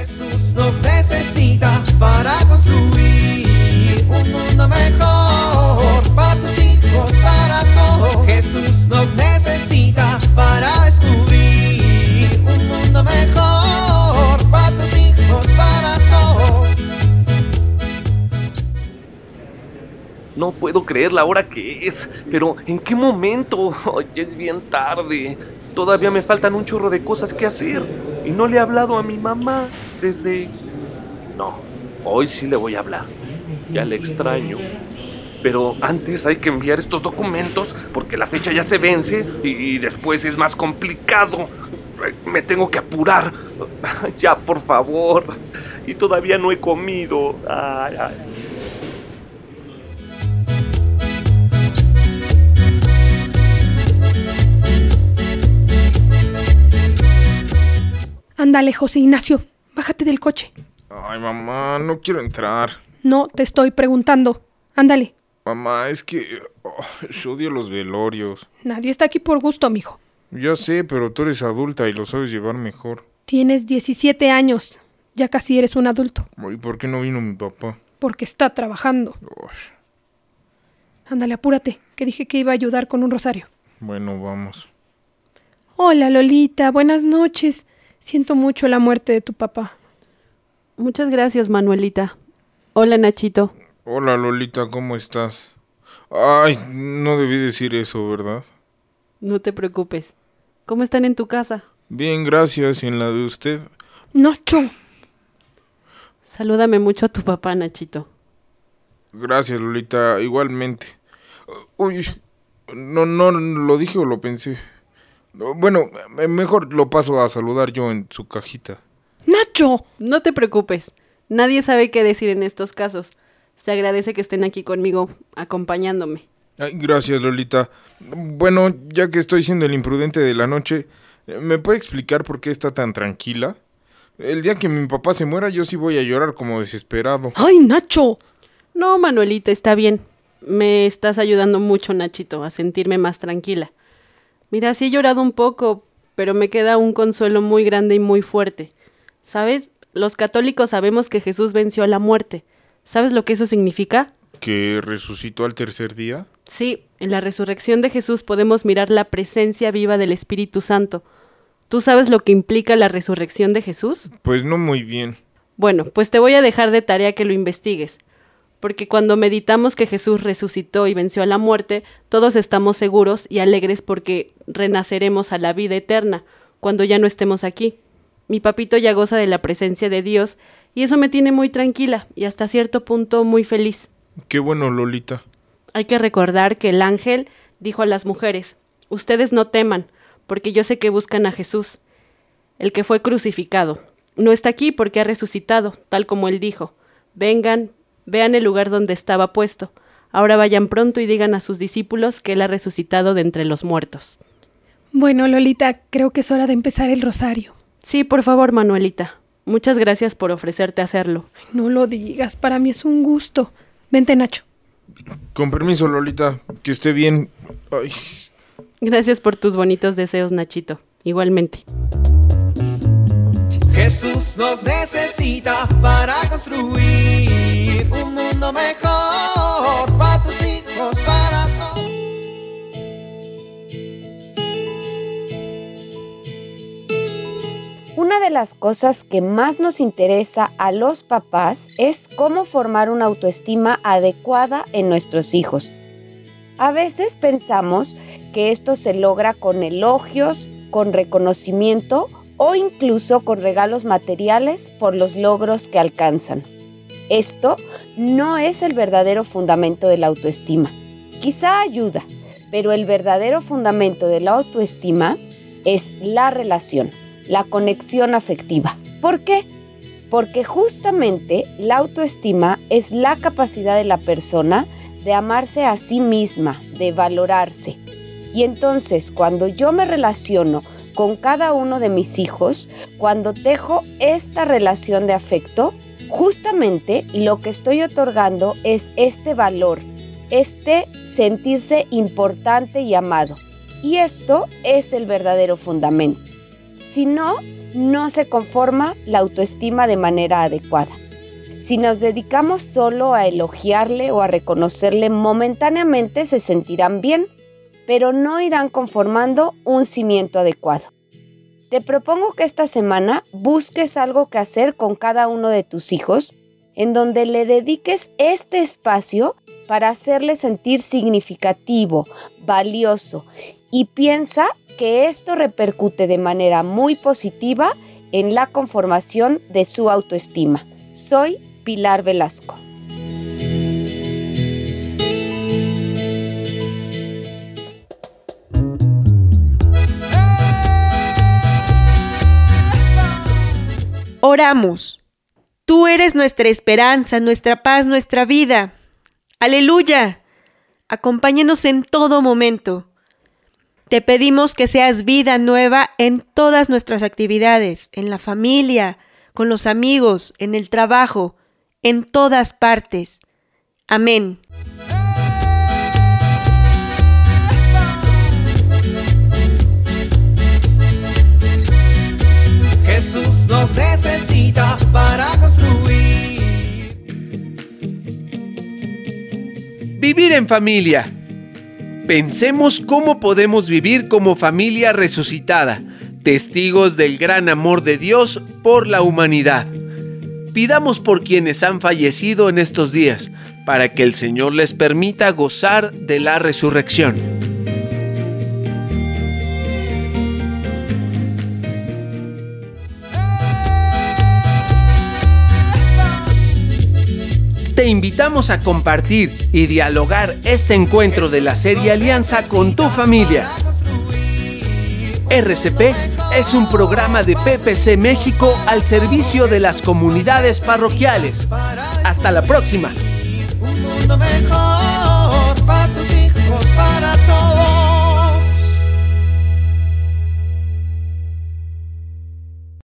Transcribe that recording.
Jesús nos necesita para construir un mundo mejor para tus hijos, para todos. Jesús nos necesita para descubrir un mundo mejor para tus hijos, para todos. No puedo creer la hora que es, pero ¿en qué momento? Ay, es bien tarde. Todavía me faltan un chorro de cosas que hacer. Y no le he hablado a mi mamá desde... No, hoy sí le voy a hablar. Ya le extraño. Pero antes hay que enviar estos documentos porque la fecha ya se vence y después es más complicado. Me tengo que apurar. Ya, por favor. Y todavía no he comido. Ay. Ándale, José Ignacio, bájate del coche. Ay, mamá, no quiero entrar. No, te estoy preguntando. Ándale. Mamá, es que oh, yo odio los velorios. Nadie está aquí por gusto, mijo. Ya sé, pero tú eres adulta y lo sabes llevar mejor. Tienes 17 años. Ya casi eres un adulto. ¿Y por qué no vino mi papá? Porque está trabajando. Ush, Ándale, apúrate, que dije que iba a ayudar con un rosario. bueno, vamos. Hola, Lolita, buenas noches. Siento mucho la muerte de tu papá. Muchas gracias, Manuelita. Hola, Nachito. Hola, Lolita, ¿cómo estás? Ay, no debí decir eso, ¿verdad? No te preocupes. ¿Cómo están en tu casa? Bien, gracias. ¿Y en la de usted? Nacho, Salúdame mucho a tu papá, Nachito. Gracias, Lolita, igualmente. Uy, no, no, lo dije o lo pensé. No, Bueno, eh, mejor lo paso a saludar yo en su cajita. Nacho. No te preocupes. Nadie sabe qué decir en estos casos. Se agradece que estén aquí conmigo, acompañándome. Ay, gracias, Lolita. Bueno, ya que estoy siendo el imprudente de la noche, eh, ¿me puede explicar por qué está tan tranquila? El día que mi papá se muera, yo sí voy a llorar como desesperado. Ay, Nacho. No, Manuelita, está bien. Me estás ayudando mucho, Nachito, a sentirme más tranquila. Mira, sí he llorado un poco, pero me queda un consuelo muy grande y muy fuerte. ¿Sabes? Los católicos sabemos que Jesús venció a la muerte. ¿Sabes lo que eso significa? ¿Que resucitó al tercer día? Sí, en la resurrección de Jesús podemos mirar la presencia viva del Espíritu Santo. ¿Tú sabes lo que implica la resurrección de Jesús? Pues no muy bien. Bueno, pues te voy a dejar de tarea que lo investigues, porque cuando meditamos que Jesús resucitó y venció a la muerte, todos estamos seguros y alegres porque renaceremos a la vida eterna cuando ya no estemos aquí. Mi papito ya goza de la presencia de Dios y eso me tiene muy tranquila y hasta cierto punto muy feliz. Qué bueno, Lolita. Hay que recordar que el ángel dijo a las mujeres, ustedes no teman, porque yo sé que buscan a Jesús, el que fue crucificado. No está aquí porque ha resucitado, tal como él dijo. Vengan, vean el lugar donde estaba puesto. Ahora vayan pronto y digan a sus discípulos que él ha resucitado de entre los muertos. Bueno, Lolita, creo que es hora de empezar el rosario. Sí, por favor, Manuelita. Muchas gracias por ofrecerte a hacerlo. No lo digas, para mí es un gusto. Vente, Nacho. Con permiso, Lolita. Que esté bien. Ay, Gracias por tus bonitos deseos, Nachito. Igualmente. Jesús nos necesita para construir mejor para tus hijos, para. Una de las cosas que más nos interesa a los papás es cómo formar una autoestima adecuada en nuestros hijos. A veces pensamos que esto se logra con elogios, con reconocimiento o incluso con regalos materiales por los logros que alcanzan. Esto no es el verdadero fundamento de la autoestima. Quizá ayuda, pero el verdadero fundamento de la autoestima es la relación, la conexión afectiva. ¿Por qué? Porque justamente la autoestima es la capacidad de la persona de amarse a sí misma, de valorarse. Y entonces cuando yo me relaciono con cada uno de mis hijos, cuando tejo esta relación de afecto, justamente lo que estoy otorgando es este valor, este sentirse importante y amado. Y esto es el verdadero fundamento. Si no, no se conforma la autoestima de manera adecuada. Si nos dedicamos solo a elogiarle o a reconocerle momentáneamente se sentirán bien, pero no irán conformando un cimiento adecuado. Te propongo que esta semana busques algo que hacer con cada uno de tus hijos, en donde le dediques este espacio para hacerle sentir significativo, valioso, y piensa que esto repercute de manera muy positiva en la conformación de su autoestima. Soy Pilar Velasco. Oramos. Tú eres nuestra esperanza, nuestra paz, nuestra vida. Aleluya. Acompáñenos en todo momento. Te pedimos que seas vida nueva en todas nuestras actividades, en la familia, con los amigos, en el trabajo, en todas partes. Amén. Vivir en familia. Pensemos cómo podemos vivir como familia resucitada, testigos del gran amor de Dios por la humanidad. Pidamos por quienes han fallecido en estos días, para que el Señor les permita gozar de la resurrección. Te invitamos a compartir y dialogar este encuentro de la serie Alianza con tu familia. RCP es un programa de PPC México al servicio de las comunidades parroquiales. Hasta la próxima. Un mundo mejor para